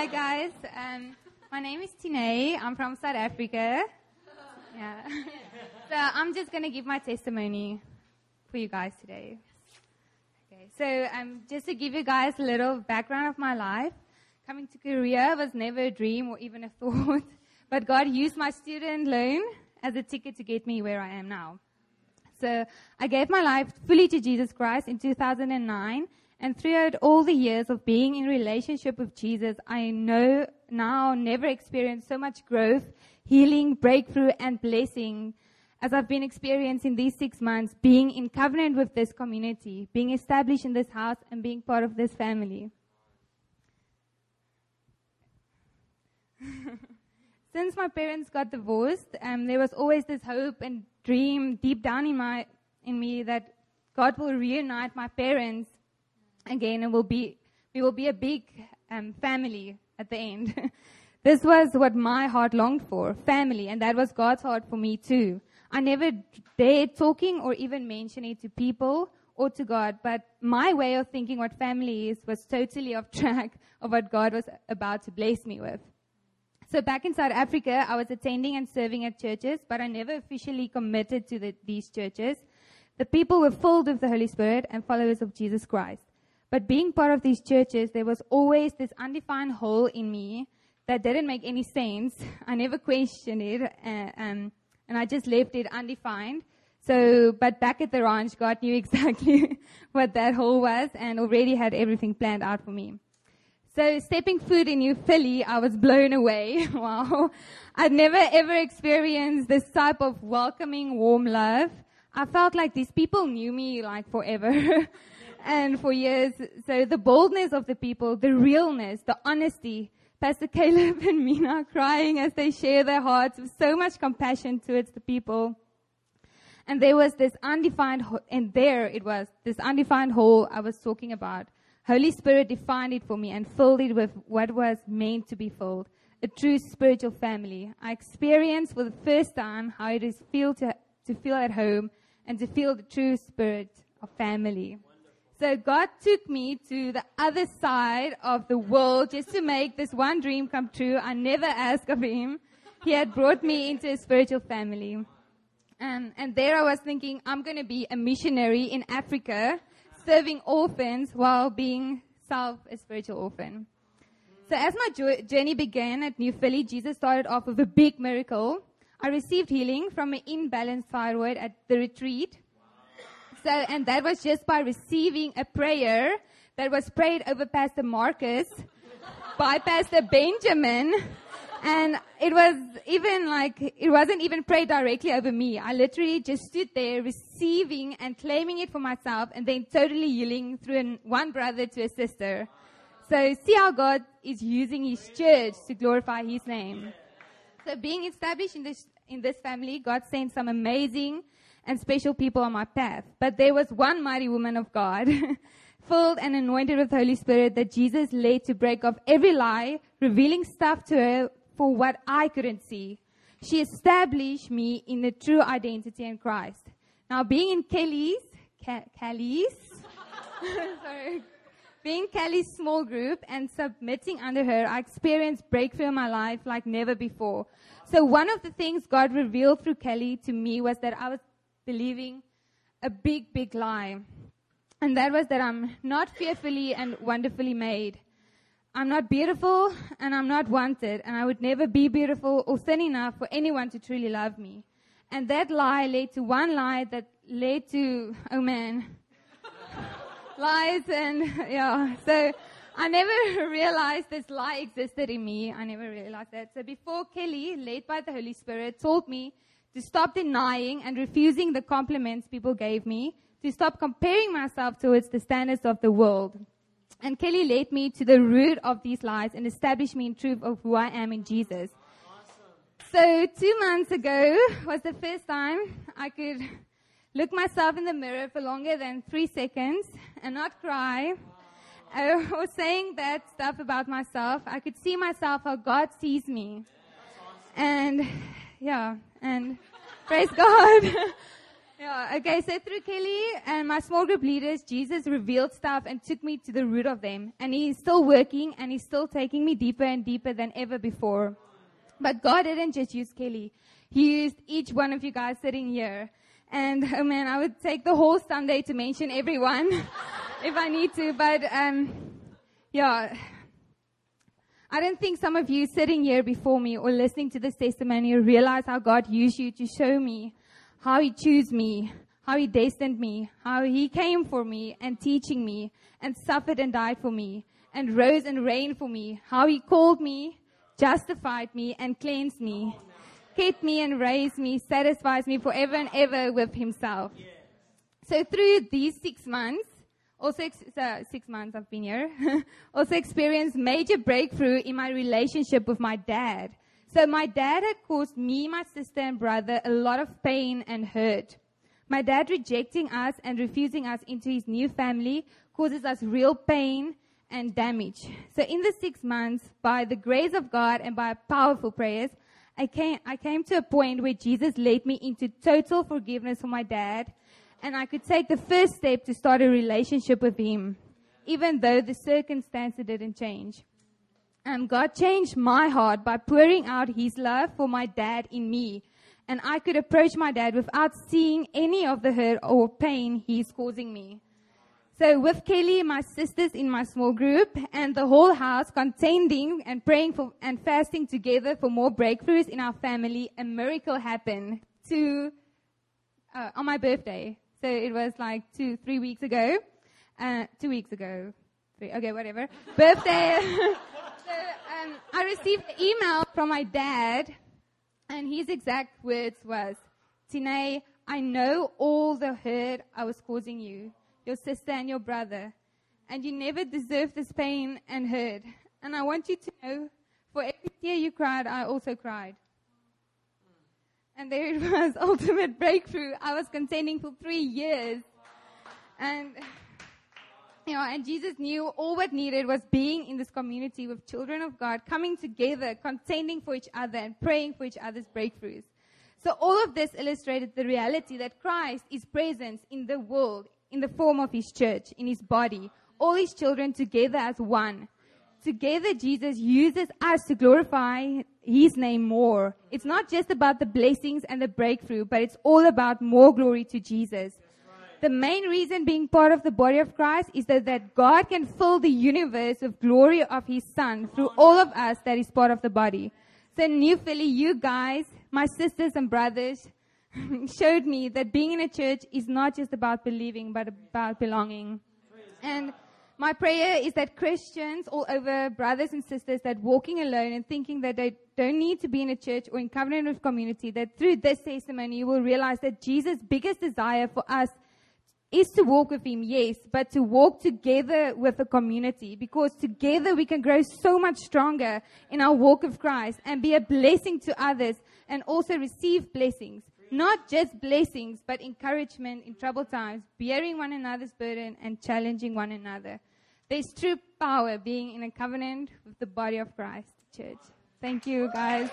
Hi guys, um, my name is Tine. I'm from South Africa. Yeah. so I'm just going to give my testimony for you guys today. Okay, so um, just to give you guys a little background of my life, coming to Korea was never a dream or even a thought, but God used my student loan as a ticket to get me where I am now. So I gave my life fully to Jesus Christ in 2009, and throughout all the years of being in relationship with Jesus, I know now never experienced so much growth, healing, breakthrough, and blessing as I've been experiencing these six months, being in covenant with this community, being established in this house, and being part of this family. Since my parents got divorced, um, there was always this hope and dream deep down in my in me that God will reunite my parents again and will be we will be a big um, family at the end. this was what my heart longed for, family, and that was God's heart for me too. I never dared talking or even mention it to people or to God, but my way of thinking what family is was totally off track of what God was about to bless me with. So back in South Africa, I was attending and serving at churches, but I never officially committed to the, these churches. The people were filled with the Holy Spirit and followers of Jesus Christ. But being part of these churches, there was always this undefined hole in me that didn't make any sense. I never questioned it, uh, um, and I just left it undefined. So, but back at the ranch, God knew exactly what that hole was and already had everything planned out for me. So stepping foot in New Philly, I was blown away. wow. I'd never ever experienced this type of welcoming, warm love. I felt like these people knew me like forever and for years. So the boldness of the people, the realness, the honesty, Pastor Caleb and Mina crying as they share their hearts with so much compassion towards the people. And there was this undefined, and there it was, this undefined hole I was talking about. Holy Spirit defined it for me and filled it with what was meant to be filled. A true spiritual family. I experienced for the first time how it is feel to, to feel at home and to feel the true spirit of family. So God took me to the other side of the world just to make this one dream come true. I never asked of Him. He had brought me into a spiritual family. Um, and there I was thinking, I'm going to be a missionary in Africa serving orphans while being self a spiritual orphan. So as my journey began at New Philly, Jesus started off with a big miracle. I received healing from an imbalanced thyroid at the retreat. So, and that was just by receiving a prayer that was prayed over Pastor Marcus by Pastor Benjamin and it was even like, it wasn't even prayed directly over me. I literally just stood there receiving and claiming it for myself and then totally yielding through an, one brother to a sister. So see how God is using his church to glorify his name. So being established in this, in this family, God sent some amazing and special people on my path. But there was one mighty woman of God, filled and anointed with Holy Spirit that Jesus led to break off every lie, revealing stuff to her for what I couldn't see. She established me in the true identity in Christ. Now, being in Kelly's, Kelly's, sorry, being Kelly's small group and submitting under her, I experienced breakthrough in my life like never before. So one of the things God revealed through Kelly to me was that I was believing a big, big lie. And that was that I'm not fearfully and wonderfully made. I'm not beautiful and I'm not wanted, and I would never be beautiful or thin enough for anyone to truly love me. And that lie led to one lie that led to, oh man, lies and, yeah. So I never realized this lie existed in me. I never realized that. So before Kelly, led by the Holy Spirit, told me to stop denying and refusing the compliments people gave me, to stop comparing myself towards the standards of the world. And Kelly led me to the root of these lies and established me in truth of who I am in Jesus. So two months ago was the first time I could look myself in the mirror for longer than three seconds and not cry I was saying that stuff about myself. I could see myself how God sees me. And yeah, and praise God. Yeah, okay, so through Kelly and my small group leaders, Jesus revealed stuff and took me to the root of them. And he's still working and he's still taking me deeper and deeper than ever before. But God didn't just use Kelly. He used each one of you guys sitting here. And oh man, I would take the whole Sunday to mention everyone if I need to. But um, yeah, I don't think some of you sitting here before me or listening to this testimony realize how God used you to show me how He chose me, how He destined me, how He came for me and teaching me and suffered and died for me and rose and reigned for me, how He called me, justified me and cleansed me, kept me and raised me, satisfies me forever and ever with Himself. So through these six months, also uh, six months I've been here, also experienced major breakthrough in my relationship with my dad. So my dad had caused me, my sister and brother a lot of pain and hurt. My dad rejecting us and refusing us into his new family causes us real pain and damage. So in the six months, by the grace of God and by powerful prayers, I came, I came to a point where Jesus led me into total forgiveness for my dad and I could take the first step to start a relationship with him, even though the circumstances didn't change. And God changed my heart by pouring out His love for my dad in me. And I could approach my dad without seeing any of the hurt or pain he's causing me. So with Kelly, my sisters in my small group, and the whole house contending and praying for and fasting together for more breakthroughs in our family, a miracle happened to uh, on my birthday. So it was like two, three weeks ago, uh, two weeks ago, three, okay, whatever. Birthday. um, I received an email from my dad, and his exact words was, Tine, I know all the hurt I was causing you, your sister and your brother, and you never deserved this pain and hurt. And I want you to know, for every tear you cried, I also cried. And there it was, ultimate breakthrough. I was contending for three years. And you know, and Jesus knew all what needed was being in this community with children of God, coming together, contending for each other, and praying for each other's breakthroughs. So all of this illustrated the reality that Christ is present in the world in the form of his church, in his body, all his children together as one. Together, Jesus uses us to glorify his name more. It's not just about the blessings and the breakthrough, but it's all about more glory to Jesus. The main reason being part of the body of Christ is that, that God can fill the universe with glory of His Son through all of us that is part of the body. So New Philly, you guys, my sisters and brothers, showed me that being in a church is not just about believing, but about belonging. And my prayer is that Christians all over, brothers and sisters, that walking alone and thinking that they don't need to be in a church or in covenant with community, that through this testimony you will realize that Jesus' biggest desire for us is to walk with Him, yes, but to walk together with the community because together we can grow so much stronger in our walk of Christ and be a blessing to others and also receive blessings. Not just blessings, but encouragement in troubled times, bearing one another's burden and challenging one another. There's true power being in a covenant with the body of Christ, church. Thank you, guys.